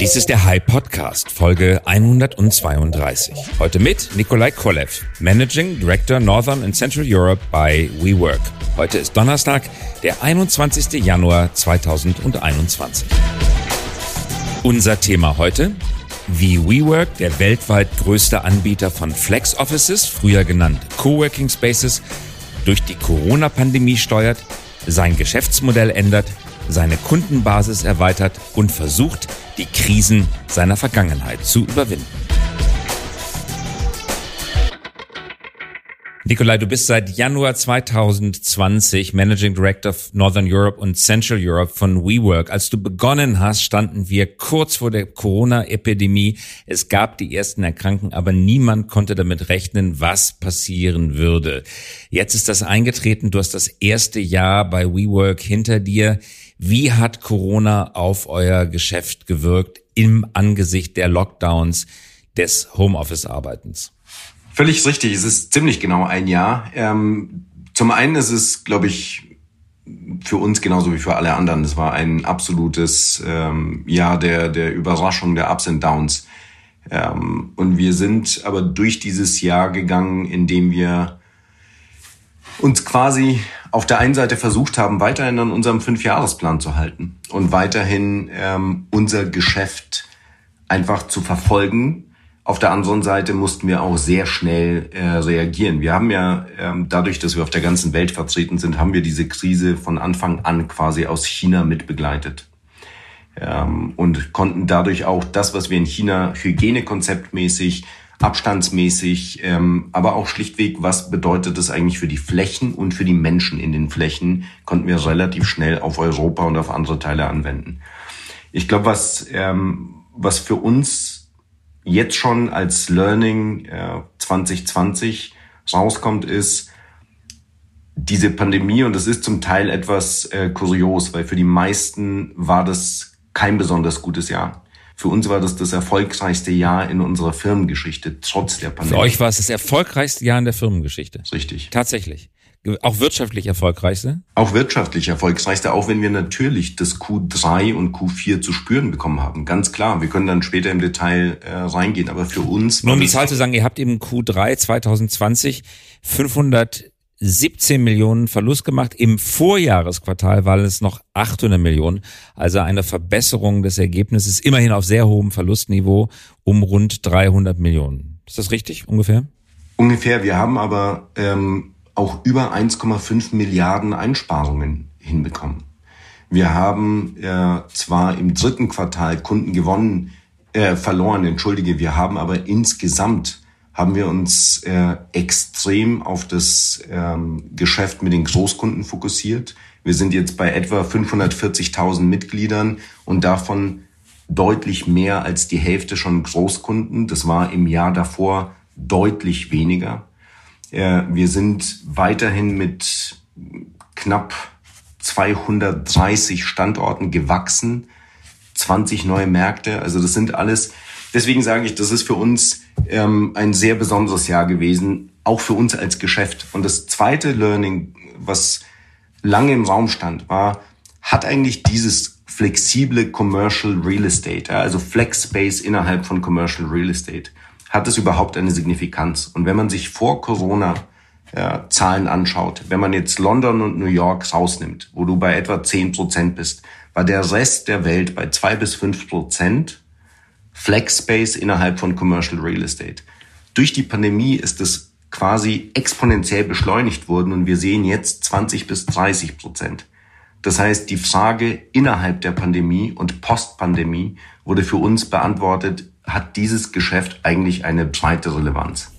Dies ist der High Podcast, Folge 132. Heute mit Nikolai Kolev, Managing Director Northern and Central Europe bei WeWork. Heute ist Donnerstag, der 21. Januar 2021. Unser Thema heute, wie WeWork, der weltweit größte Anbieter von Flex Offices, früher genannt Coworking Spaces, durch die Corona-Pandemie steuert, sein Geschäftsmodell ändert, seine Kundenbasis erweitert und versucht, die Krisen seiner Vergangenheit zu überwinden. Nikolai, du bist seit Januar 2020 Managing Director of Northern Europe und Central Europe von WeWork. Als du begonnen hast, standen wir kurz vor der Corona-Epidemie. Es gab die ersten Erkrankten, aber niemand konnte damit rechnen, was passieren würde. Jetzt ist das eingetreten. Du hast das erste Jahr bei WeWork hinter dir. Wie hat Corona auf euer Geschäft gewirkt im Angesicht der Lockdowns des Homeoffice-Arbeitens? Völlig richtig. Es ist ziemlich genau ein Jahr. Ähm, zum einen ist es, glaube ich, für uns genauso wie für alle anderen. Es war ein absolutes ähm, Jahr der, der Überraschung, der Ups und Downs. Ähm, und wir sind aber durch dieses Jahr gegangen, indem wir uns quasi auf der einen Seite versucht haben, weiterhin an unserem Fünfjahresplan zu halten und weiterhin ähm, unser Geschäft einfach zu verfolgen. Auf der anderen Seite mussten wir auch sehr schnell äh, reagieren. Wir haben ja ähm, dadurch, dass wir auf der ganzen Welt vertreten sind, haben wir diese Krise von Anfang an quasi aus China mitbegleitet ähm, und konnten dadurch auch das, was wir in China hygienekonzeptmäßig abstandsmäßig, ähm, aber auch schlichtweg, was bedeutet das eigentlich für die Flächen und für die Menschen in den Flächen, konnten wir relativ schnell auf Europa und auf andere Teile anwenden. Ich glaube, was, ähm, was für uns jetzt schon als Learning äh, 2020 rauskommt, ist, diese Pandemie, und das ist zum Teil etwas äh, kurios, weil für die meisten war das kein besonders gutes Jahr. Für uns war das das erfolgreichste Jahr in unserer Firmengeschichte, trotz der Pandemie. Für euch war es das erfolgreichste Jahr in der Firmengeschichte. Richtig. Tatsächlich. Auch wirtschaftlich erfolgreichste? Auch wirtschaftlich erfolgreichste, auch wenn wir natürlich das Q3 und Q4 zu spüren bekommen haben. Ganz klar, wir können dann später im Detail äh, reingehen, aber für uns... Nur um die Zahl zu sagen, ihr habt eben Q3 2020 500 17 Millionen Verlust gemacht. Im Vorjahresquartal waren es noch 800 Millionen. Also eine Verbesserung des Ergebnisses immerhin auf sehr hohem Verlustniveau um rund 300 Millionen. Ist das richtig ungefähr? Ungefähr. Wir haben aber ähm, auch über 1,5 Milliarden Einsparungen hinbekommen. Wir haben äh, zwar im dritten Quartal Kunden gewonnen, äh, verloren, entschuldige, wir haben aber insgesamt haben wir uns äh, extrem auf das ähm, Geschäft mit den Großkunden fokussiert. Wir sind jetzt bei etwa 540.000 Mitgliedern und davon deutlich mehr als die Hälfte schon Großkunden. Das war im Jahr davor deutlich weniger. Äh, wir sind weiterhin mit knapp 230 Standorten gewachsen, 20 neue Märkte. Also das sind alles Deswegen sage ich, das ist für uns ähm, ein sehr besonderes Jahr gewesen, auch für uns als Geschäft. Und das zweite Learning, was lange im Raum stand, war, hat eigentlich dieses flexible Commercial Real Estate, also Flex Space innerhalb von Commercial Real Estate, hat es überhaupt eine Signifikanz? Und wenn man sich vor Corona äh, Zahlen anschaut, wenn man jetzt London und New York rausnimmt, wo du bei etwa zehn Prozent bist, war der Rest der Welt bei zwei bis fünf Prozent Flex Space innerhalb von Commercial Real Estate. Durch die Pandemie ist es quasi exponentiell beschleunigt worden und wir sehen jetzt 20 bis 30 Prozent. Das heißt, die Frage innerhalb der Pandemie und Postpandemie wurde für uns beantwortet, hat dieses Geschäft eigentlich eine breite Relevanz?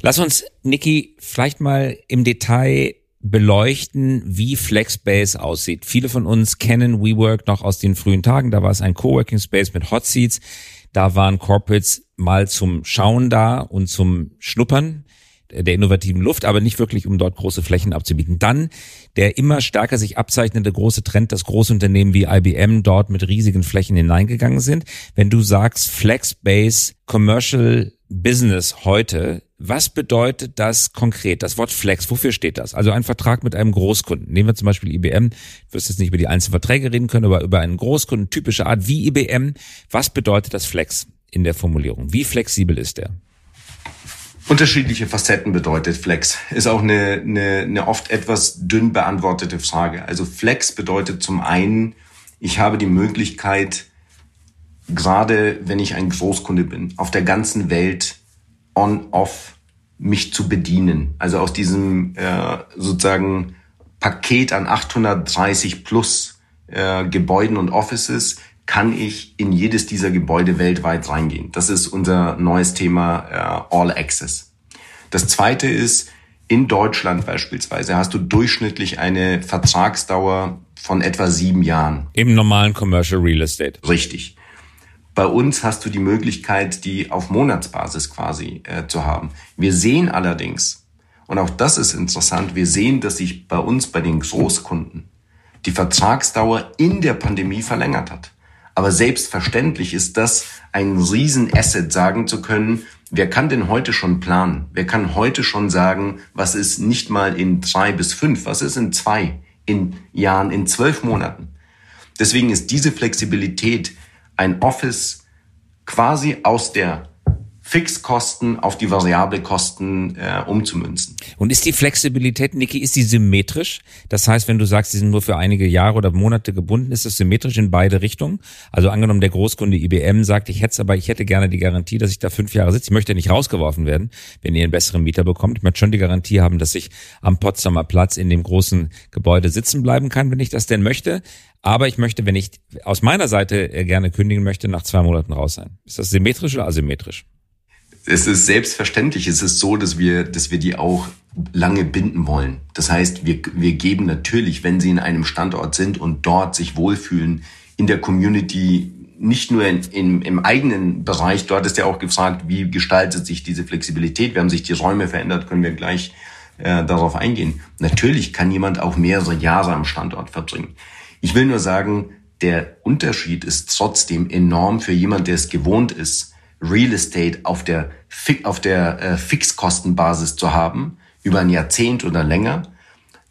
Lass uns, Niki, vielleicht mal im Detail beleuchten, wie Flexbase aussieht. Viele von uns kennen WeWork noch aus den frühen Tagen. Da war es ein Coworking Space mit Hot Seats. Da waren Corporates mal zum Schauen da und zum Schnuppern der innovativen Luft, aber nicht wirklich, um dort große Flächen abzubieten. Dann der immer stärker sich abzeichnende große Trend, dass Großunternehmen wie IBM dort mit riesigen Flächen hineingegangen sind. Wenn du sagst Flexbase Commercial Business heute, Was bedeutet das konkret? Das Wort Flex, wofür steht das? Also ein Vertrag mit einem Großkunden. Nehmen wir zum Beispiel IBM. Du wirst jetzt nicht über die einzelnen Verträge reden können, aber über einen Großkunden, typische Art wie IBM. Was bedeutet das Flex in der Formulierung? Wie flexibel ist der? Unterschiedliche Facetten bedeutet Flex. Ist auch eine, eine, eine oft etwas dünn beantwortete Frage. Also Flex bedeutet zum einen, ich habe die Möglichkeit, gerade wenn ich ein Großkunde bin, auf der ganzen Welt on-off mich zu bedienen. Also aus diesem äh, sozusagen Paket an 830 plus äh, Gebäuden und Offices kann ich in jedes dieser Gebäude weltweit reingehen. Das ist unser neues Thema äh, All Access. Das zweite ist, in Deutschland beispielsweise hast du durchschnittlich eine Vertragsdauer von etwa sieben Jahren. Im normalen Commercial Real Estate. Richtig. Bei uns hast du die Möglichkeit, die auf Monatsbasis quasi äh, zu haben. Wir sehen allerdings, und auch das ist interessant, wir sehen, dass sich bei uns, bei den Großkunden, die Vertragsdauer in der Pandemie verlängert hat. Aber selbstverständlich ist das ein Riesenasset, sagen zu können, wer kann denn heute schon planen? Wer kann heute schon sagen, was ist nicht mal in drei bis fünf, was ist in zwei, in Jahren, in zwölf Monaten? Deswegen ist diese Flexibilität ein Office quasi aus der Fixkosten auf die variable Kosten äh, umzumünzen. Und ist die Flexibilität, Niki, ist die symmetrisch? Das heißt, wenn du sagst, die sind nur für einige Jahre oder Monate gebunden, ist das symmetrisch in beide Richtungen? Also angenommen, der Großkunde IBM sagt, ich hätte aber, ich hätte gerne die Garantie, dass ich da fünf Jahre sitze. Ich möchte nicht rausgeworfen werden, wenn ihr einen besseren Mieter bekommt. Ich möchte schon die Garantie haben, dass ich am Potsdamer Platz in dem großen Gebäude sitzen bleiben kann, wenn ich das denn möchte. Aber ich möchte, wenn ich aus meiner Seite äh, gerne kündigen möchte, nach zwei Monaten raus sein. Ist das symmetrisch oder asymmetrisch? es ist selbstverständlich, es ist so, dass wir, dass wir die auch lange binden wollen. Das heißt, wir, wir geben natürlich, wenn sie in einem Standort sind und dort sich wohlfühlen, in der Community, nicht nur in, in, im eigenen Bereich, dort ist ja auch gefragt, wie gestaltet sich diese Flexibilität, wir haben sich die Räume verändert, können wir gleich äh, darauf eingehen. Natürlich kann jemand auch mehrere Jahre am Standort verbringen. Ich will nur sagen, der Unterschied ist trotzdem enorm für jemand, der es gewohnt ist, Real Estate auf der, auf der äh, Fixkostenbasis zu haben, über ein Jahrzehnt oder länger,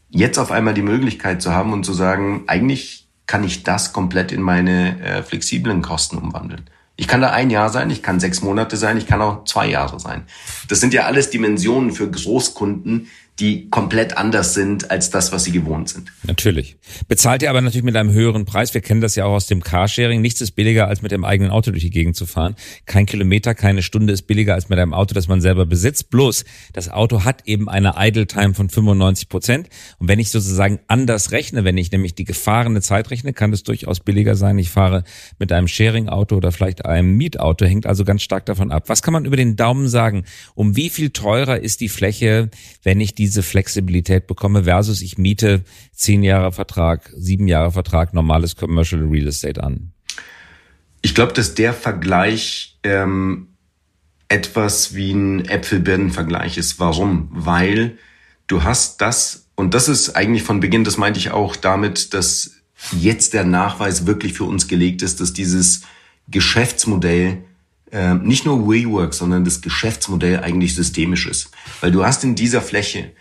jetzt auf einmal die Möglichkeit zu haben und zu sagen, eigentlich kann ich das komplett in meine äh, flexiblen Kosten umwandeln. Ich kann da ein Jahr sein, ich kann sechs Monate sein, ich kann auch zwei Jahre sein. Das sind ja alles Dimensionen für Großkunden, die komplett anders sind als das, was sie gewohnt sind. Natürlich. Bezahlt ihr aber natürlich mit einem höheren Preis. Wir kennen das ja auch aus dem Carsharing. Nichts ist billiger, als mit dem eigenen Auto durch die Gegend zu fahren. Kein Kilometer, keine Stunde ist billiger als mit einem Auto, das man selber besitzt. Bloß, das Auto hat eben eine Idle Time von 95 Prozent. Und wenn ich sozusagen anders rechne, wenn ich nämlich die gefahrene Zeit rechne, kann es durchaus billiger sein. Ich fahre mit einem Sharing-Auto oder vielleicht einem Mietauto, hängt also ganz stark davon ab. Was kann man über den Daumen sagen? Um wie viel teurer ist die Fläche, wenn ich die diese Flexibilität bekomme versus ich miete zehn Jahre Vertrag, sieben Jahre Vertrag, normales Commercial Real Estate an? Ich glaube, dass der Vergleich ähm, etwas wie ein Äpfel-Birnen-Vergleich ist. Warum? Weil du hast das, und das ist eigentlich von Beginn, das meinte ich auch damit, dass jetzt der Nachweis wirklich für uns gelegt ist, dass dieses Geschäftsmodell äh, nicht nur WeWork, sondern das Geschäftsmodell eigentlich systemisch ist. Weil du hast in dieser Fläche,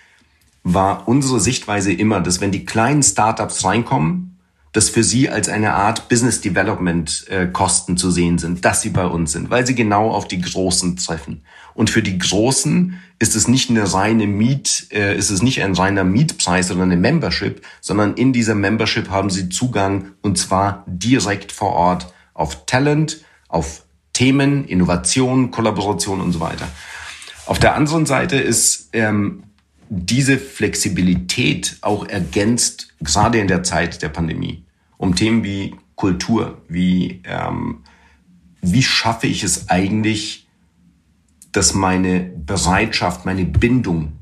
war unsere Sichtweise immer, dass wenn die kleinen Startups reinkommen, das für sie als eine Art Business Development äh, Kosten zu sehen sind, dass sie bei uns sind, weil sie genau auf die Großen treffen. Und für die Großen ist es nicht eine reine Miet, äh, ist es nicht ein reiner Mietpreis oder eine Membership, sondern in dieser Membership haben sie Zugang und zwar direkt vor Ort auf Talent, auf Themen, Innovation, Kollaboration und so weiter. Auf der anderen Seite ist ähm, diese Flexibilität auch ergänzt, gerade in der Zeit der Pandemie, um Themen wie Kultur, wie, ähm, wie schaffe ich es eigentlich, dass meine Bereitschaft, meine Bindung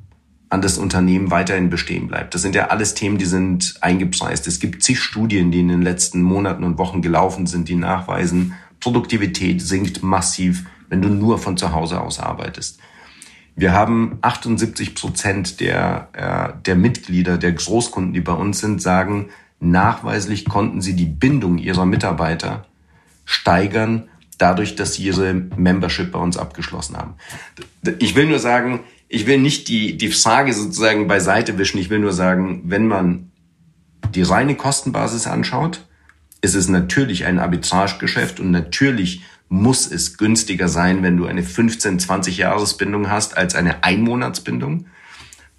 an das Unternehmen weiterhin bestehen bleibt. Das sind ja alles Themen, die sind eingepreist. Es gibt zig Studien, die in den letzten Monaten und Wochen gelaufen sind, die nachweisen, Produktivität sinkt massiv, wenn du nur von zu Hause aus arbeitest. Wir haben 78 Prozent der, äh, der Mitglieder, der Großkunden, die bei uns sind, sagen, nachweislich konnten sie die Bindung ihrer Mitarbeiter steigern dadurch, dass sie ihre Membership bei uns abgeschlossen haben. Ich will nur sagen, ich will nicht die, die Frage sozusagen beiseite wischen. Ich will nur sagen, wenn man die reine Kostenbasis anschaut, ist es natürlich ein Arbitragegeschäft und natürlich muss es günstiger sein, wenn du eine 15, 20 Jahresbindung hast, als eine Einmonatsbindung.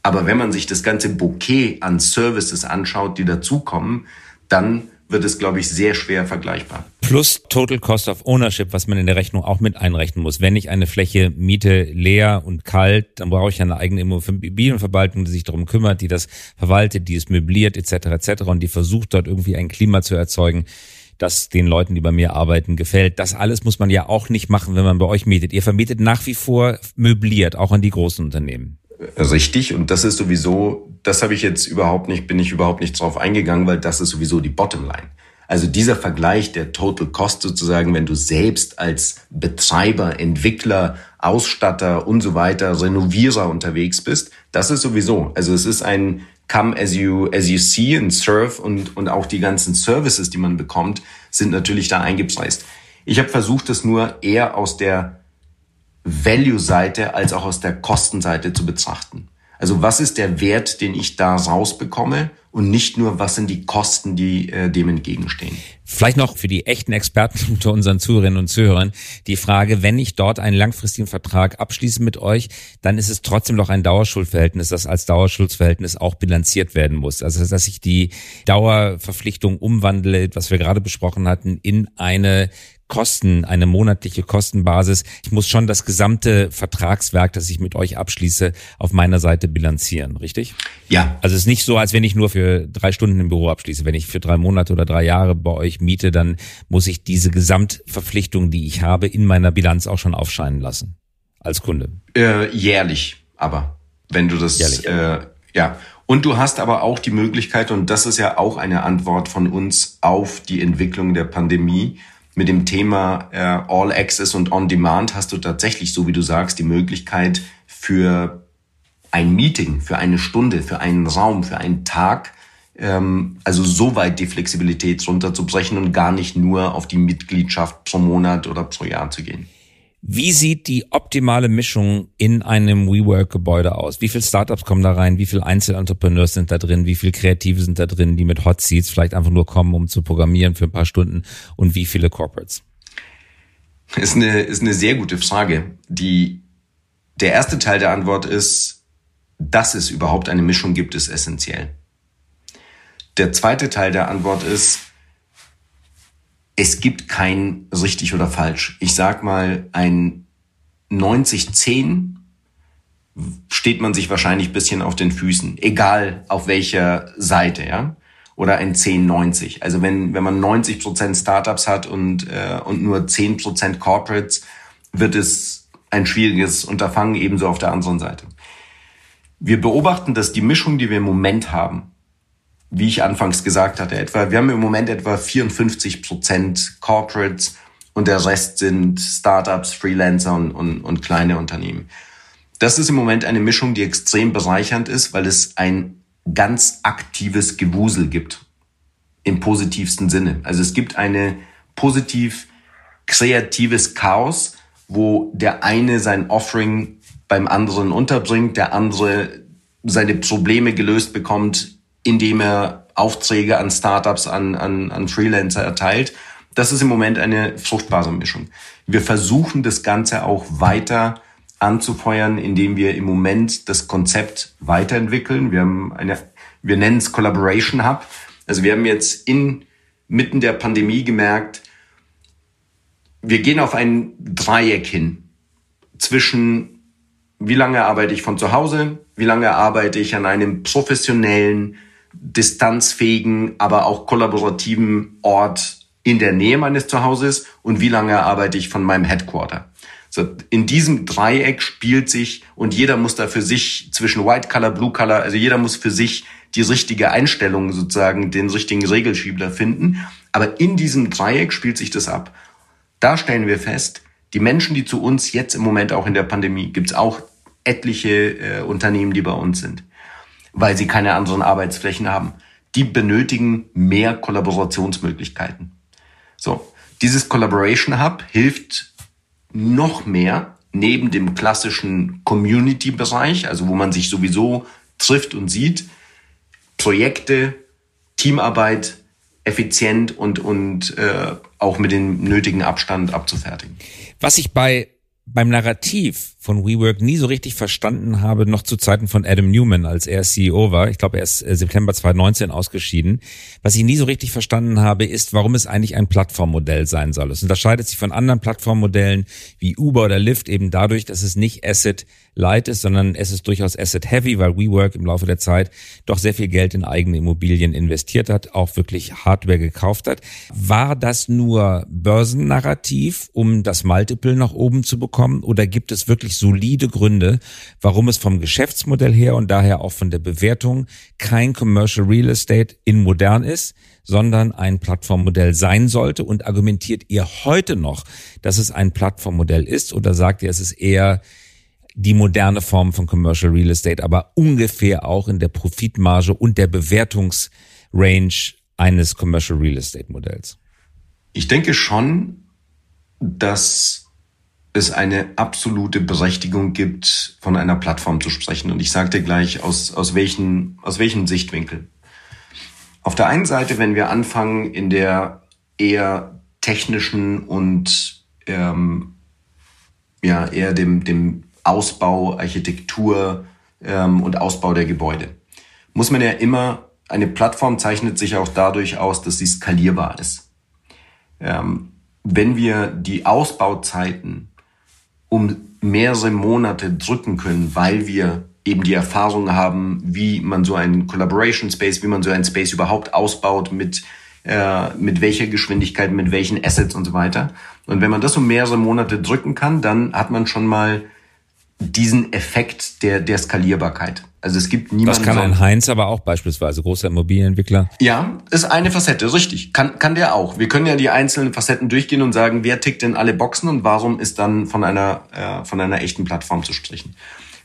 Aber wenn man sich das ganze Bouquet an Services anschaut, die dazukommen, dann wird es, glaube ich, sehr schwer vergleichbar. Plus Total Cost of Ownership, was man in der Rechnung auch mit einrechnen muss. Wenn ich eine Fläche miete, leer und kalt, dann brauche ich eine eigene Immobilienverwaltung, die sich darum kümmert, die das verwaltet, die es möbliert, etc. etc. und die versucht dort irgendwie ein Klima zu erzeugen, das den Leuten, die bei mir arbeiten, gefällt. Das alles muss man ja auch nicht machen, wenn man bei euch mietet. Ihr vermietet nach wie vor möbliert, auch an die großen Unternehmen. Richtig. Und das ist sowieso, das habe ich jetzt überhaupt nicht, bin ich überhaupt nicht drauf eingegangen, weil das ist sowieso die Bottomline. Also dieser Vergleich der Total Cost sozusagen, wenn du selbst als Betreiber, Entwickler, Ausstatter und so weiter, Renovierer unterwegs bist, das ist sowieso. Also es ist ein Come as you, as you see and serve und, und auch die ganzen Services, die man bekommt, sind natürlich da eingepreist. Ich habe versucht, das nur eher aus der Value-Seite als auch aus der Kostenseite zu betrachten. Also was ist der Wert, den ich da rausbekomme und nicht nur, was sind die Kosten, die äh, dem entgegenstehen. Vielleicht noch für die echten Experten unter unseren Zuhörerinnen und Zuhörern die Frage, wenn ich dort einen langfristigen Vertrag abschließe mit euch, dann ist es trotzdem noch ein Dauerschuldverhältnis, das als Dauerschuldverhältnis auch bilanziert werden muss. Also dass ich die Dauerverpflichtung umwandle, was wir gerade besprochen hatten, in eine Kosten, eine monatliche Kostenbasis. Ich muss schon das gesamte Vertragswerk, das ich mit euch abschließe, auf meiner Seite bilanzieren, richtig? Ja. Also es ist nicht so, als wenn ich nur für drei Stunden im Büro abschließe. Wenn ich für drei Monate oder drei Jahre bei euch miete, dann muss ich diese Gesamtverpflichtung, die ich habe, in meiner Bilanz auch schon aufscheinen lassen. Als Kunde. Äh, jährlich, aber wenn du das, jährlich. Äh, ja. Und du hast aber auch die Möglichkeit, und das ist ja auch eine Antwort von uns auf die Entwicklung der Pandemie, mit dem Thema äh, All Access und On Demand hast du tatsächlich, so wie du sagst, die Möglichkeit für ein Meeting, für eine Stunde, für einen Raum, für einen Tag, ähm, also so weit die Flexibilität runterzubrechen und gar nicht nur auf die Mitgliedschaft pro Monat oder pro Jahr zu gehen. Wie sieht die optimale Mischung in einem WeWork-Gebäude aus? Wie viele Startups kommen da rein? Wie viele Einzelentrepreneurs sind da drin? Wie viele Kreative sind da drin, die mit Hot Seats vielleicht einfach nur kommen, um zu programmieren für ein paar Stunden? Und wie viele Corporates? Ist eine, ist eine sehr gute Frage. Die, der erste Teil der Antwort ist, dass es überhaupt eine Mischung gibt, ist essentiell. Der zweite Teil der Antwort ist, es gibt kein richtig oder falsch. Ich sag mal, ein 90-10 steht man sich wahrscheinlich bisschen auf den Füßen, egal auf welcher Seite, ja. Oder ein 10-90. Also wenn, wenn man 90 Prozent Startups hat und, äh, und nur 10 Prozent Corporates, wird es ein schwieriges Unterfangen ebenso auf der anderen Seite. Wir beobachten, dass die Mischung, die wir im Moment haben, wie ich anfangs gesagt hatte, etwa, wir haben im Moment etwa 54 Prozent Corporates und der Rest sind Startups, Freelancer und, und, und kleine Unternehmen. Das ist im Moment eine Mischung, die extrem bereichernd ist, weil es ein ganz aktives Gewusel gibt. Im positivsten Sinne. Also es gibt eine positiv kreatives Chaos, wo der eine sein Offering beim anderen unterbringt, der andere seine Probleme gelöst bekommt indem er Aufträge an Startups, an, an, an Freelancer erteilt. Das ist im Moment eine fruchtbare Mischung. Wir versuchen das Ganze auch weiter anzufeuern, indem wir im Moment das Konzept weiterentwickeln. Wir haben eine, wir nennen es Collaboration Hub. Also wir haben jetzt in, mitten der Pandemie gemerkt, wir gehen auf ein Dreieck hin zwischen wie lange arbeite ich von zu Hause, wie lange arbeite ich an einem professionellen, distanzfähigen, aber auch kollaborativen Ort in der Nähe meines Zuhauses und wie lange arbeite ich von meinem Headquarter. So, in diesem Dreieck spielt sich und jeder muss da für sich zwischen White Color, Blue Color, also jeder muss für sich die richtige Einstellung sozusagen, den richtigen Regelschiebler finden. Aber in diesem Dreieck spielt sich das ab. Da stellen wir fest, die Menschen, die zu uns jetzt im Moment auch in der Pandemie, gibt's auch etliche äh, Unternehmen, die bei uns sind weil sie keine anderen Arbeitsflächen haben. Die benötigen mehr Kollaborationsmöglichkeiten. So. Dieses Collaboration Hub hilft noch mehr neben dem klassischen Community-Bereich, also wo man sich sowieso trifft und sieht, Projekte, Teamarbeit effizient und, und äh, auch mit dem nötigen Abstand abzufertigen. Was ich bei beim Narrativ von WeWork nie so richtig verstanden habe, noch zu Zeiten von Adam Newman, als er CEO war. Ich glaube, er ist äh, September 2019 ausgeschieden. Was ich nie so richtig verstanden habe, ist, warum es eigentlich ein Plattformmodell sein soll. Es unterscheidet sich von anderen Plattformmodellen wie Uber oder Lyft eben dadurch, dass es nicht Asset light ist, sondern es ist durchaus asset heavy, weil WeWork im Laufe der Zeit doch sehr viel Geld in eigene Immobilien investiert hat, auch wirklich Hardware gekauft hat. War das nur Börsennarrativ, um das Multiple nach oben zu bekommen oder gibt es wirklich solide Gründe, warum es vom Geschäftsmodell her und daher auch von der Bewertung kein Commercial Real Estate in modern ist? sondern ein Plattformmodell sein sollte und argumentiert ihr heute noch, dass es ein Plattformmodell ist oder sagt ihr, es ist eher die moderne Form von Commercial Real Estate, aber ungefähr auch in der Profitmarge und der Bewertungsrange eines Commercial Real Estate Modells? Ich denke schon, dass es eine absolute Berechtigung gibt, von einer Plattform zu sprechen. Und ich sage dir gleich, aus, aus, welchen, aus welchem Sichtwinkel. Auf der einen Seite, wenn wir anfangen in der eher technischen und ähm, ja eher dem, dem Ausbau, Architektur ähm, und Ausbau der Gebäude. Muss man ja immer, eine Plattform zeichnet sich auch dadurch aus, dass sie skalierbar ist. Ähm, wenn wir die Ausbauzeiten um mehrere Monate drücken können, weil wir eben die Erfahrung haben, wie man so einen Collaboration Space, wie man so einen Space überhaupt ausbaut, mit, äh, mit welcher Geschwindigkeit, mit welchen Assets und so weiter. Und wenn man das um mehrere Monate drücken kann, dann hat man schon mal diesen Effekt der, der Skalierbarkeit. Also es gibt niemanden. Das kann ein Heinz aber auch beispielsweise, großer Immobilienentwickler. Ja, ist eine Facette, richtig. Kann, kann der auch. Wir können ja die einzelnen Facetten durchgehen und sagen, wer tickt denn alle Boxen und warum ist dann von einer, äh, von einer echten Plattform zu sprechen.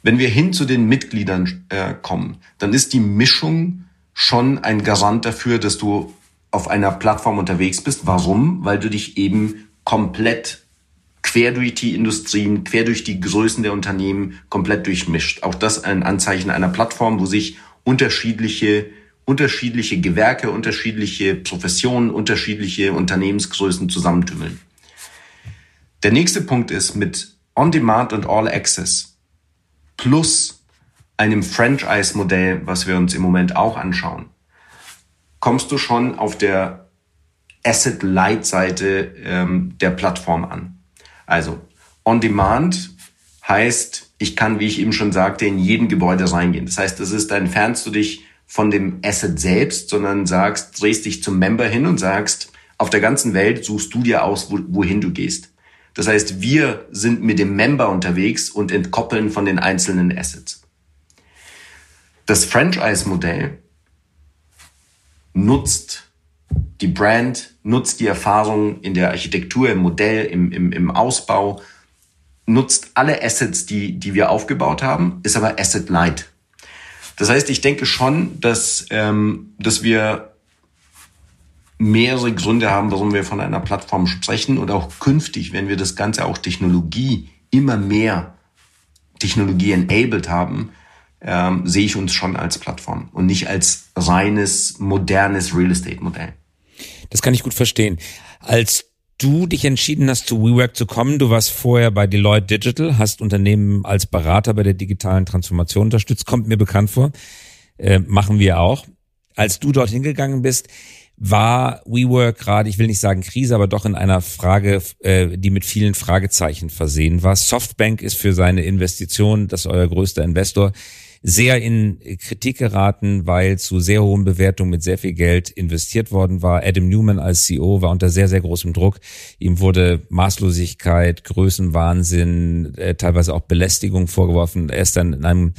Wenn wir hin zu den Mitgliedern äh, kommen, dann ist die Mischung schon ein Garant dafür, dass du auf einer Plattform unterwegs bist. Warum? Weil du dich eben komplett quer durch die Industrien, quer durch die Größen der Unternehmen komplett durchmischt. Auch das ein Anzeichen einer Plattform, wo sich unterschiedliche unterschiedliche Gewerke, unterschiedliche Professionen, unterschiedliche Unternehmensgrößen zusammentümmeln. Der nächste Punkt ist mit On-Demand und All Access plus einem Franchise-Modell, was wir uns im Moment auch anschauen, kommst du schon auf der Asset-Light-Seite ähm, der Plattform an. Also on demand heißt, ich kann, wie ich eben schon sagte, in jedem Gebäude reingehen. Das heißt, das ist, da entfernst du dich von dem Asset selbst, sondern sagst, drehst dich zum Member hin und sagst, auf der ganzen Welt suchst du dir aus, wohin du gehst. Das heißt, wir sind mit dem Member unterwegs und entkoppeln von den einzelnen Assets. Das Franchise-Modell nutzt die Brand nutzt die Erfahrung in der Architektur, im Modell, im, im, im Ausbau, nutzt alle Assets, die, die wir aufgebaut haben, ist aber Asset Light. Das heißt, ich denke schon, dass, ähm, dass wir mehrere Gründe haben, warum wir von einer Plattform sprechen und auch künftig, wenn wir das Ganze auch Technologie immer mehr Technologie enabled haben, ähm, sehe ich uns schon als Plattform und nicht als reines, modernes Real Estate Modell. Das kann ich gut verstehen. Als du dich entschieden hast, zu WeWork zu kommen, du warst vorher bei Deloitte Digital, hast Unternehmen als Berater bei der digitalen Transformation unterstützt, kommt mir bekannt vor, äh, machen wir auch. Als du dorthin gegangen bist, war WeWork gerade, ich will nicht sagen Krise, aber doch in einer Frage, äh, die mit vielen Fragezeichen versehen war. Softbank ist für seine Investition, das ist euer größter Investor, sehr in Kritik geraten, weil zu sehr hohen Bewertungen mit sehr viel Geld investiert worden war. Adam Newman als CEO war unter sehr, sehr großem Druck. Ihm wurde Maßlosigkeit, Größenwahnsinn, äh, teilweise auch Belästigung vorgeworfen. Er ist dann in einem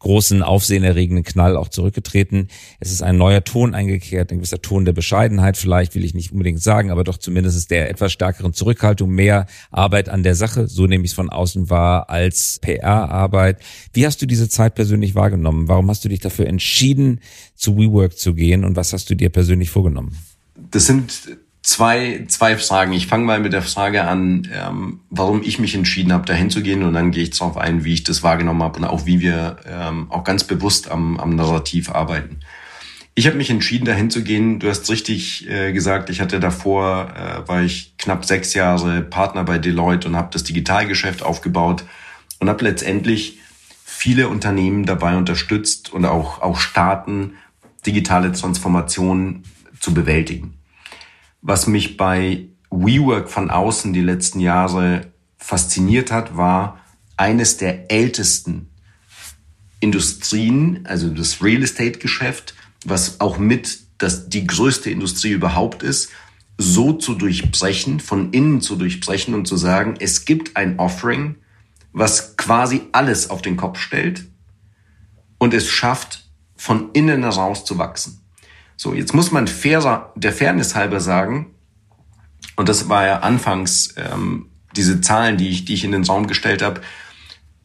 großen, aufsehenerregenden Knall auch zurückgetreten. Es ist ein neuer Ton eingekehrt, ein gewisser Ton der Bescheidenheit vielleicht, will ich nicht unbedingt sagen, aber doch zumindest der etwas stärkeren Zurückhaltung, mehr Arbeit an der Sache, so nehme ich es von außen wahr, als PR-Arbeit. Wie hast du diese Zeit persönlich wahrgenommen? Warum hast du dich dafür entschieden, zu WeWork zu gehen und was hast du dir persönlich vorgenommen? Das sind zwei, zwei Fragen. Ich fange mal mit der Frage an, ähm, warum ich mich entschieden habe, dahin zu gehen und dann gehe ich darauf ein, wie ich das wahrgenommen habe und auch wie wir ähm, auch ganz bewusst am, am Narrativ arbeiten. Ich habe mich entschieden, dahin zu gehen. Du hast richtig äh, gesagt, ich hatte davor, äh, war ich knapp sechs Jahre Partner bei Deloitte und habe das Digitalgeschäft aufgebaut und habe letztendlich viele Unternehmen dabei unterstützt und auch, auch Staaten, digitale Transformation zu bewältigen. Was mich bei WeWork von außen die letzten Jahre fasziniert hat, war eines der ältesten Industrien, also das Real Estate Geschäft, was auch mit das die größte Industrie überhaupt ist, so zu durchbrechen, von innen zu durchbrechen und zu sagen, es gibt ein Offering, was quasi alles auf den Kopf stellt und es schafft, von innen heraus zu wachsen. So, jetzt muss man fairer, der Fairness halber sagen, und das war ja anfangs ähm, diese Zahlen, die ich, die ich in den Raum gestellt habe,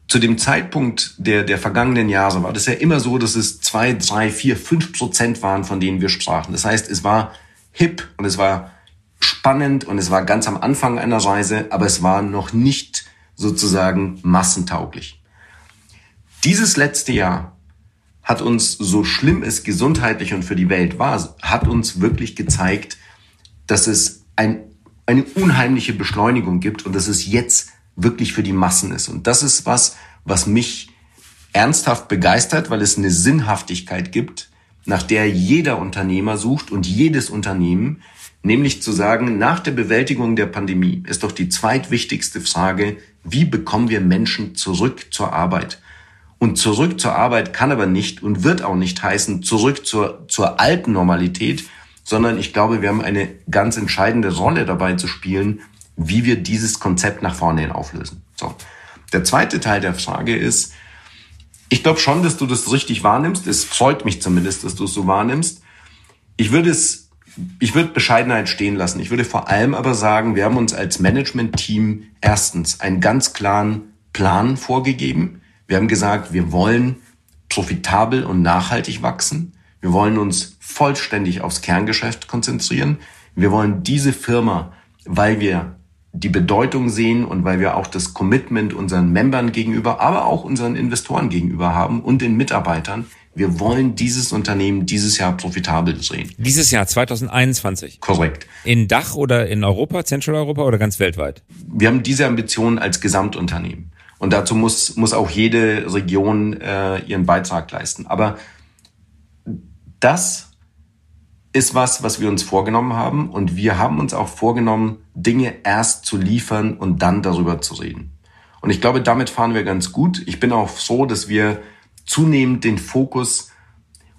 zu dem Zeitpunkt der, der vergangenen Jahre war das ja immer so, dass es zwei, drei, vier, fünf Prozent waren, von denen wir sprachen. Das heißt, es war hip und es war spannend und es war ganz am Anfang einer Reise, aber es war noch nicht sozusagen massentauglich. Dieses letzte Jahr hat uns, so schlimm es gesundheitlich und für die Welt war, hat uns wirklich gezeigt, dass es ein, eine unheimliche Beschleunigung gibt und dass es jetzt wirklich für die Massen ist. Und das ist was, was mich ernsthaft begeistert, weil es eine Sinnhaftigkeit gibt, nach der jeder Unternehmer sucht und jedes Unternehmen, nämlich zu sagen, nach der Bewältigung der Pandemie ist doch die zweitwichtigste Frage, wie bekommen wir Menschen zurück zur Arbeit? Und zurück zur Arbeit kann aber nicht und wird auch nicht heißen, zurück zur, zur alten Normalität, sondern ich glaube, wir haben eine ganz entscheidende Rolle dabei zu spielen, wie wir dieses Konzept nach vorne hin auflösen. So. Der zweite Teil der Frage ist, ich glaube schon, dass du das richtig wahrnimmst. Es freut mich zumindest, dass du es so wahrnimmst. Ich würde es, ich würde Bescheidenheit stehen lassen. Ich würde vor allem aber sagen, wir haben uns als Management-Team erstens einen ganz klaren Plan vorgegeben. Wir haben gesagt, wir wollen profitabel und nachhaltig wachsen. Wir wollen uns vollständig aufs Kerngeschäft konzentrieren. Wir wollen diese Firma, weil wir die Bedeutung sehen und weil wir auch das Commitment unseren Membern gegenüber, aber auch unseren Investoren gegenüber haben und den Mitarbeitern. Wir wollen dieses Unternehmen dieses Jahr profitabel drehen. Dieses Jahr 2021. Korrekt. In Dach oder in Europa, Zentraleuropa oder ganz weltweit? Wir haben diese Ambition als Gesamtunternehmen. Und dazu muss, muss auch jede Region äh, ihren Beitrag leisten. Aber das ist was, was wir uns vorgenommen haben. Und wir haben uns auch vorgenommen, Dinge erst zu liefern und dann darüber zu reden. Und ich glaube, damit fahren wir ganz gut. Ich bin auch froh, dass wir zunehmend den Fokus,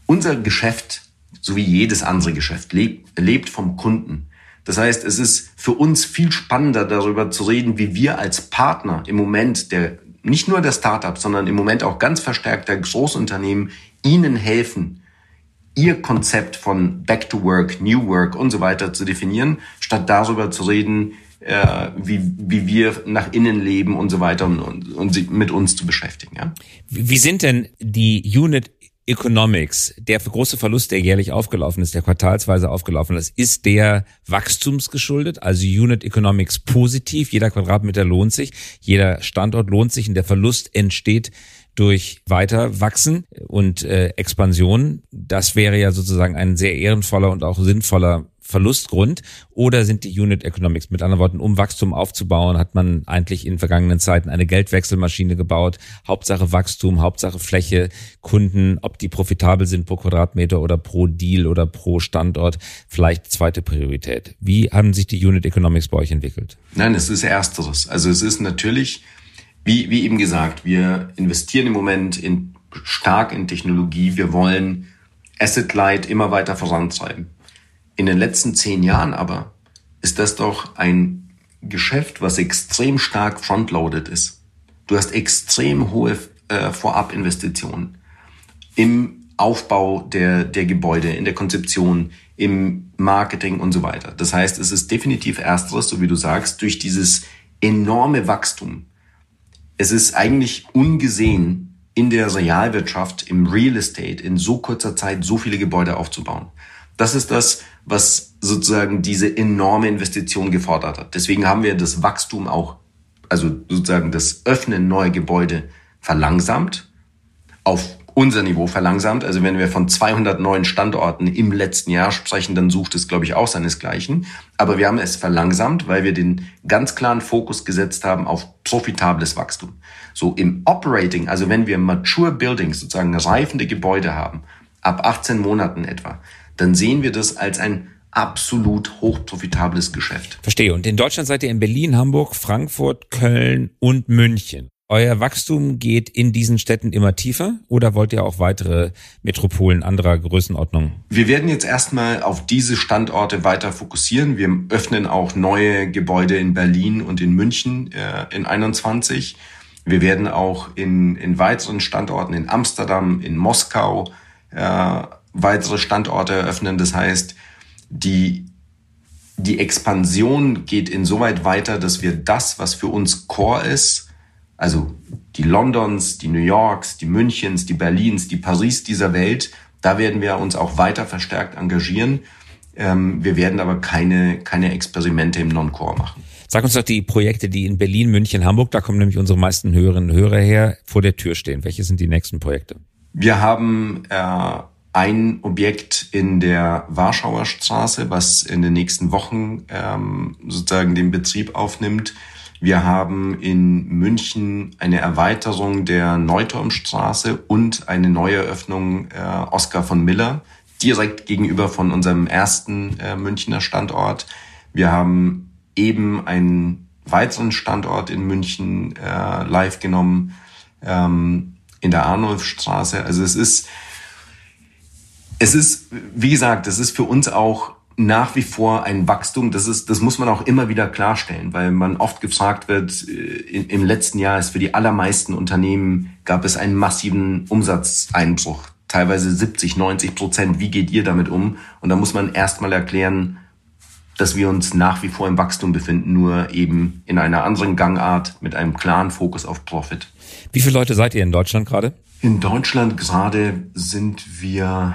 unser Geschäft, so wie jedes andere Geschäft, lebt, lebt vom Kunden. Das heißt, es ist für uns viel spannender, darüber zu reden, wie wir als Partner im Moment der, nicht nur der Startups, sondern im Moment auch ganz verstärkt der Großunternehmen ihnen helfen, ihr Konzept von Back to Work, New Work und so weiter zu definieren, statt darüber zu reden, äh, wie, wie wir nach innen leben und so weiter und, und, und mit uns zu beschäftigen. Ja? Wie sind denn die Unit Economics, der große Verlust, der jährlich aufgelaufen ist, der quartalsweise aufgelaufen ist, ist der wachstumsgeschuldet, also Unit Economics positiv, jeder Quadratmeter lohnt sich, jeder Standort lohnt sich und der Verlust entsteht durch Weiterwachsen und äh, Expansion. Das wäre ja sozusagen ein sehr ehrenvoller und auch sinnvoller Verlustgrund oder sind die Unit Economics? Mit anderen Worten, um Wachstum aufzubauen, hat man eigentlich in vergangenen Zeiten eine Geldwechselmaschine gebaut. Hauptsache Wachstum, Hauptsache Fläche, Kunden, ob die profitabel sind pro Quadratmeter oder pro Deal oder pro Standort, vielleicht zweite Priorität. Wie haben sich die Unit Economics bei euch entwickelt? Nein, es ist ersteres. Also es ist natürlich wie, wie eben gesagt, wir investieren im Moment in, stark in Technologie. Wir wollen Asset Light immer weiter vorantreiben. In den letzten zehn Jahren aber ist das doch ein Geschäft, was extrem stark frontloaded ist. Du hast extrem hohe äh, Vorabinvestitionen im Aufbau der, der Gebäude, in der Konzeption, im Marketing und so weiter. Das heißt, es ist definitiv ersteres, so wie du sagst, durch dieses enorme Wachstum, es ist eigentlich ungesehen in der Realwirtschaft, im Real Estate, in so kurzer Zeit so viele Gebäude aufzubauen. Das ist das, was sozusagen diese enorme Investition gefordert hat. Deswegen haben wir das Wachstum auch, also sozusagen das Öffnen neuer Gebäude verlangsamt auf unser Niveau verlangsamt. Also wenn wir von 200 neuen Standorten im letzten Jahr sprechen, dann sucht es, glaube ich, auch seinesgleichen. Aber wir haben es verlangsamt, weil wir den ganz klaren Fokus gesetzt haben auf profitables Wachstum. So im Operating, also wenn wir mature Buildings, sozusagen reifende Gebäude haben, ab 18 Monaten etwa, dann sehen wir das als ein absolut hochprofitables Geschäft. Verstehe. Und in Deutschland seid ihr in Berlin, Hamburg, Frankfurt, Köln und München. Euer Wachstum geht in diesen Städten immer tiefer oder wollt ihr auch weitere Metropolen anderer Größenordnung? Wir werden jetzt erstmal auf diese Standorte weiter fokussieren. Wir öffnen auch neue Gebäude in Berlin und in München äh, in 21. Wir werden auch in, in weiteren Standorten in Amsterdam, in Moskau äh, weitere Standorte eröffnen. Das heißt, die die Expansion geht insoweit weiter, dass wir das, was für uns Core ist, also die Londons, die New Yorks, die Münchens, die Berlins, die Paris dieser Welt, da werden wir uns auch weiter verstärkt engagieren. Ähm, wir werden aber keine, keine Experimente im Non-Core machen. Sag uns doch die Projekte, die in Berlin, München, Hamburg, da kommen nämlich unsere meisten Hörerinnen und Hörer her, vor der Tür stehen. Welche sind die nächsten Projekte? Wir haben äh, ein Objekt in der Warschauer Straße, was in den nächsten Wochen ähm, sozusagen den Betrieb aufnimmt. Wir haben in München eine Erweiterung der Neuturmstraße und eine neue Eröffnung äh, Oskar von Miller direkt gegenüber von unserem ersten äh, Münchner Standort. Wir haben eben einen weiteren Standort in München äh, live genommen ähm, in der Arnulfstraße. Also es ist es ist, wie gesagt, es ist für uns auch nach wie vor ein Wachstum. Das ist, das muss man auch immer wieder klarstellen, weil man oft gefragt wird, äh, im letzten Jahr ist für die allermeisten Unternehmen gab es einen massiven Umsatzeinbruch. Teilweise 70, 90 Prozent. Wie geht ihr damit um? Und da muss man erstmal erklären, dass wir uns nach wie vor im Wachstum befinden, nur eben in einer anderen Gangart mit einem klaren Fokus auf Profit. Wie viele Leute seid ihr in Deutschland gerade? In Deutschland gerade sind wir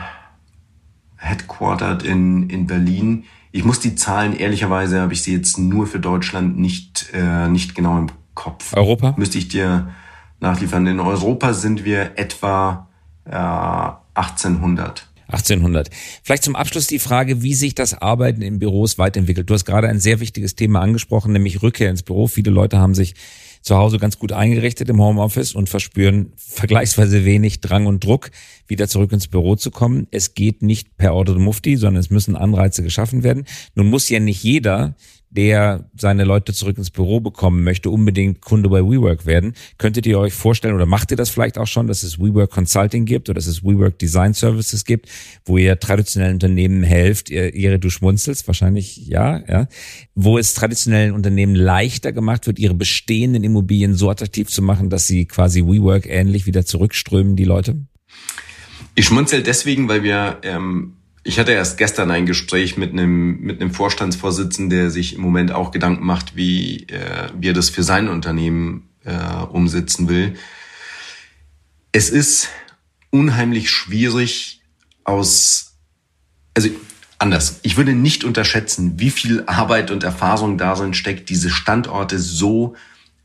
headquartered in, in Berlin. Ich muss die Zahlen, ehrlicherweise habe ich sie jetzt nur für Deutschland nicht, äh, nicht genau im Kopf. Europa? Müsste ich dir nachliefern. In Europa sind wir etwa äh, 1800. 1800. Vielleicht zum Abschluss die Frage, wie sich das Arbeiten in Büros weiterentwickelt. Du hast gerade ein sehr wichtiges Thema angesprochen, nämlich Rückkehr ins Büro. Viele Leute haben sich zu Hause ganz gut eingerichtet im Homeoffice und verspüren vergleichsweise wenig Drang und Druck, wieder zurück ins Büro zu kommen. Es geht nicht per Order de Mufti, sondern es müssen Anreize geschaffen werden. Nun muss ja nicht jeder der seine Leute zurück ins Büro bekommen möchte, unbedingt Kunde bei WeWork werden. Könntet ihr euch vorstellen oder macht ihr das vielleicht auch schon, dass es WeWork Consulting gibt oder dass es WeWork Design Services gibt, wo ihr traditionellen Unternehmen helft, ihr, ihre du schmunzelst, wahrscheinlich ja, ja, wo es traditionellen Unternehmen leichter gemacht wird, ihre bestehenden Immobilien so attraktiv zu machen, dass sie quasi WeWork ähnlich wieder zurückströmen, die Leute? Ich schmunzel deswegen, weil wir ähm, ich hatte erst gestern ein Gespräch mit einem, mit einem Vorstandsvorsitzenden, der sich im Moment auch Gedanken macht, wie, äh, wie er das für sein Unternehmen äh, umsetzen will. Es ist unheimlich schwierig aus, also anders. Ich würde nicht unterschätzen, wie viel Arbeit und Erfahrung darin steckt, diese Standorte so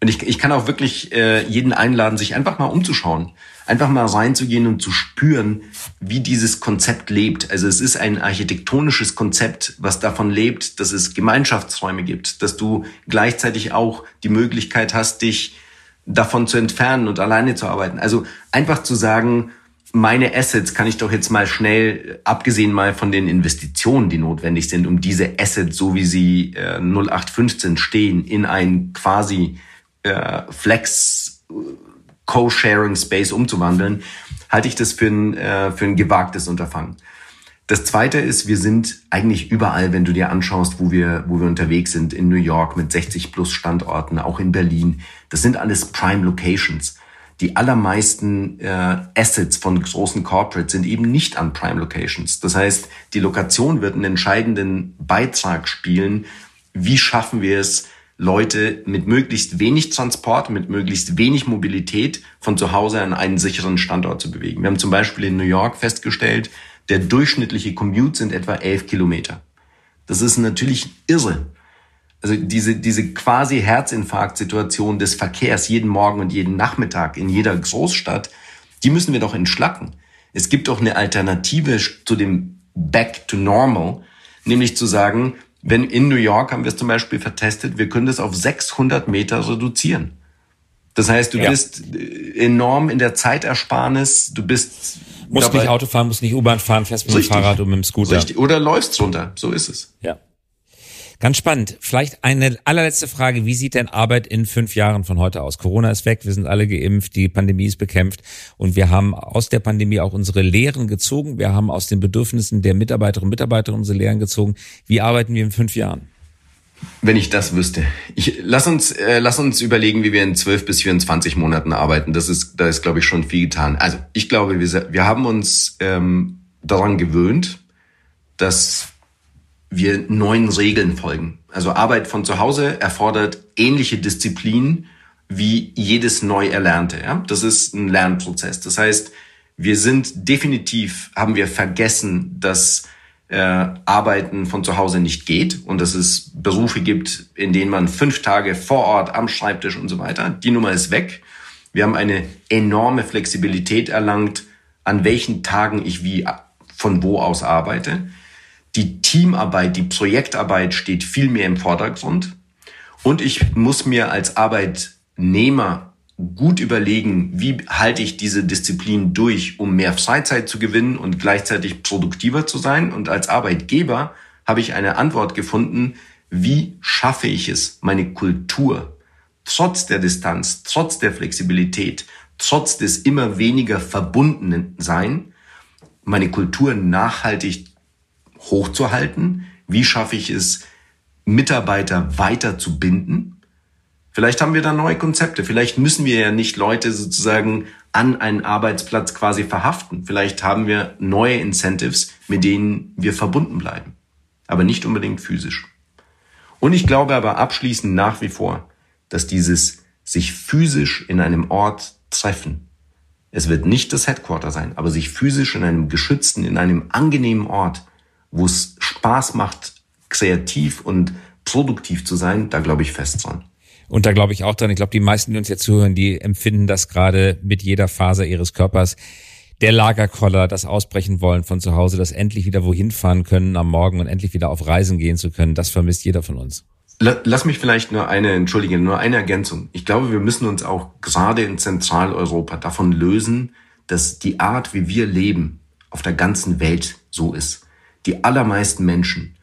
und ich, ich kann auch wirklich äh, jeden einladen, sich einfach mal umzuschauen. Einfach mal reinzugehen und zu spüren, wie dieses Konzept lebt. Also es ist ein architektonisches Konzept, was davon lebt, dass es Gemeinschaftsräume gibt, dass du gleichzeitig auch die Möglichkeit hast, dich davon zu entfernen und alleine zu arbeiten. Also einfach zu sagen, meine Assets kann ich doch jetzt mal schnell, abgesehen mal von den Investitionen, die notwendig sind, um diese Assets, so wie sie äh, 0815 stehen, in ein quasi äh, Flex Co-Sharing Space umzuwandeln, halte ich das für ein, äh, für ein gewagtes Unterfangen. Das zweite ist, wir sind eigentlich überall, wenn du dir anschaust, wo wir, wo wir unterwegs sind, in New York mit 60 plus Standorten, auch in Berlin. Das sind alles Prime Locations. Die allermeisten äh, Assets von großen Corporates sind eben nicht an Prime Locations. Das heißt, die Lokation wird einen entscheidenden Beitrag spielen. Wie schaffen wir es, Leute mit möglichst wenig Transport, mit möglichst wenig Mobilität von zu Hause an einen sicheren Standort zu bewegen. Wir haben zum Beispiel in New York festgestellt, der durchschnittliche Commute sind etwa elf Kilometer. Das ist natürlich irre. Also diese, diese quasi Herzinfarkt-Situation des Verkehrs jeden Morgen und jeden Nachmittag in jeder Großstadt, die müssen wir doch entschlacken. Es gibt doch eine Alternative zu dem Back to Normal, nämlich zu sagen, wenn in New York haben wir es zum Beispiel vertestet, wir können das auf 600 Meter reduzieren. Das heißt, du ja. bist äh, enorm in der Zeitersparnis, du bist musst nicht Auto fahren, musst nicht U-Bahn fahren, fährst mit dem Fahrrad und mit dem Scooter. Richtig. Oder läufst runter, so ist es. Ja. Ganz spannend. Vielleicht eine allerletzte Frage. Wie sieht denn Arbeit in fünf Jahren von heute aus? Corona ist weg, wir sind alle geimpft, die Pandemie ist bekämpft und wir haben aus der Pandemie auch unsere Lehren gezogen. Wir haben aus den Bedürfnissen der Mitarbeiterinnen und Mitarbeiter unsere Lehren gezogen. Wie arbeiten wir in fünf Jahren? Wenn ich das wüsste. Ich, lass uns, äh, lass uns überlegen, wie wir in 12 bis 24 Monaten arbeiten. Das ist, da ist, glaube ich, schon viel getan. Also, ich glaube, wir, wir haben uns ähm, daran gewöhnt, dass wir neuen Regeln folgen. Also Arbeit von zu Hause erfordert ähnliche Disziplin wie jedes neu Erlernte. Ja? Das ist ein Lernprozess. Das heißt, wir sind definitiv, haben wir vergessen, dass äh, Arbeiten von zu Hause nicht geht und dass es Berufe gibt, in denen man fünf Tage vor Ort am Schreibtisch und so weiter. Die Nummer ist weg. Wir haben eine enorme Flexibilität erlangt, an welchen Tagen ich wie von wo aus arbeite. Die Teamarbeit, die Projektarbeit steht viel mehr im Vordergrund. Und ich muss mir als Arbeitnehmer gut überlegen, wie halte ich diese Disziplin durch, um mehr Freizeit zu gewinnen und gleichzeitig produktiver zu sein. Und als Arbeitgeber habe ich eine Antwort gefunden, wie schaffe ich es, meine Kultur trotz der Distanz, trotz der Flexibilität, trotz des immer weniger verbundenen Sein, meine Kultur nachhaltig hochzuhalten? Wie schaffe ich es, Mitarbeiter weiter zu binden? Vielleicht haben wir da neue Konzepte. Vielleicht müssen wir ja nicht Leute sozusagen an einen Arbeitsplatz quasi verhaften. Vielleicht haben wir neue Incentives, mit denen wir verbunden bleiben. Aber nicht unbedingt physisch. Und ich glaube aber abschließend nach wie vor, dass dieses sich physisch in einem Ort treffen, es wird nicht das Headquarter sein, aber sich physisch in einem geschützten, in einem angenehmen Ort wo es Spaß macht, kreativ und produktiv zu sein, da glaube ich fest dran. Und da glaube ich auch dran. Ich glaube, die meisten, die uns jetzt zuhören, die empfinden das gerade mit jeder Faser ihres Körpers. Der Lagerkoller, das Ausbrechen wollen von zu Hause, das endlich wieder wohin fahren können am Morgen und endlich wieder auf Reisen gehen zu können, das vermisst jeder von uns. Lass mich vielleicht nur eine, entschuldige, nur eine Ergänzung. Ich glaube, wir müssen uns auch gerade in Zentraleuropa davon lösen, dass die Art, wie wir leben, auf der ganzen Welt so ist die allermeisten Menschen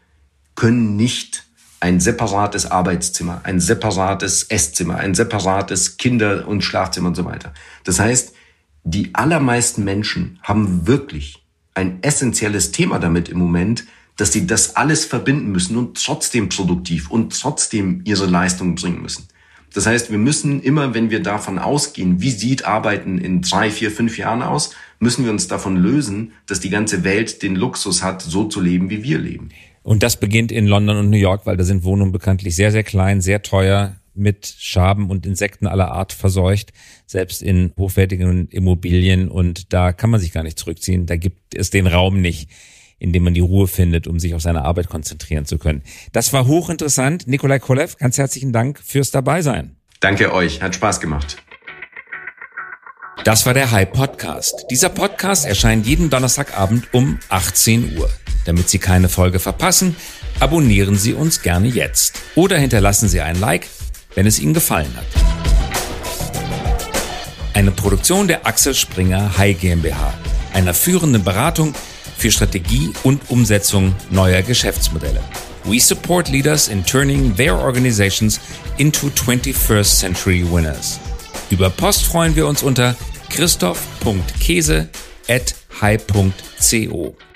können nicht ein separates Arbeitszimmer, ein separates Esszimmer, ein separates Kinder- und Schlafzimmer und so weiter. Das heißt, die allermeisten Menschen haben wirklich ein essentielles Thema damit im Moment, dass sie das alles verbinden müssen und trotzdem produktiv und trotzdem ihre Leistung bringen müssen. Das heißt, wir müssen immer, wenn wir davon ausgehen, wie sieht Arbeiten in drei, vier, fünf Jahren aus, müssen wir uns davon lösen, dass die ganze Welt den Luxus hat, so zu leben, wie wir leben. Und das beginnt in London und New York, weil da sind Wohnungen bekanntlich sehr, sehr klein, sehr teuer, mit Schaben und Insekten aller Art verseucht, selbst in hochwertigen Immobilien. Und da kann man sich gar nicht zurückziehen. Da gibt es den Raum nicht in dem man die Ruhe findet, um sich auf seine Arbeit konzentrieren zu können. Das war hochinteressant. Nikolai Kolev, ganz herzlichen Dank fürs Dabeisein. Danke euch, hat Spaß gemacht. Das war der High Podcast. Dieser Podcast erscheint jeden Donnerstagabend um 18 Uhr. Damit Sie keine Folge verpassen, abonnieren Sie uns gerne jetzt oder hinterlassen Sie ein Like, wenn es Ihnen gefallen hat. Eine Produktion der Axel Springer High GmbH, einer führenden Beratung für Strategie und Umsetzung neuer Geschäftsmodelle. We support leaders in turning their organizations into 21st century winners. Über Post freuen wir uns unter christoph.käse at high.co.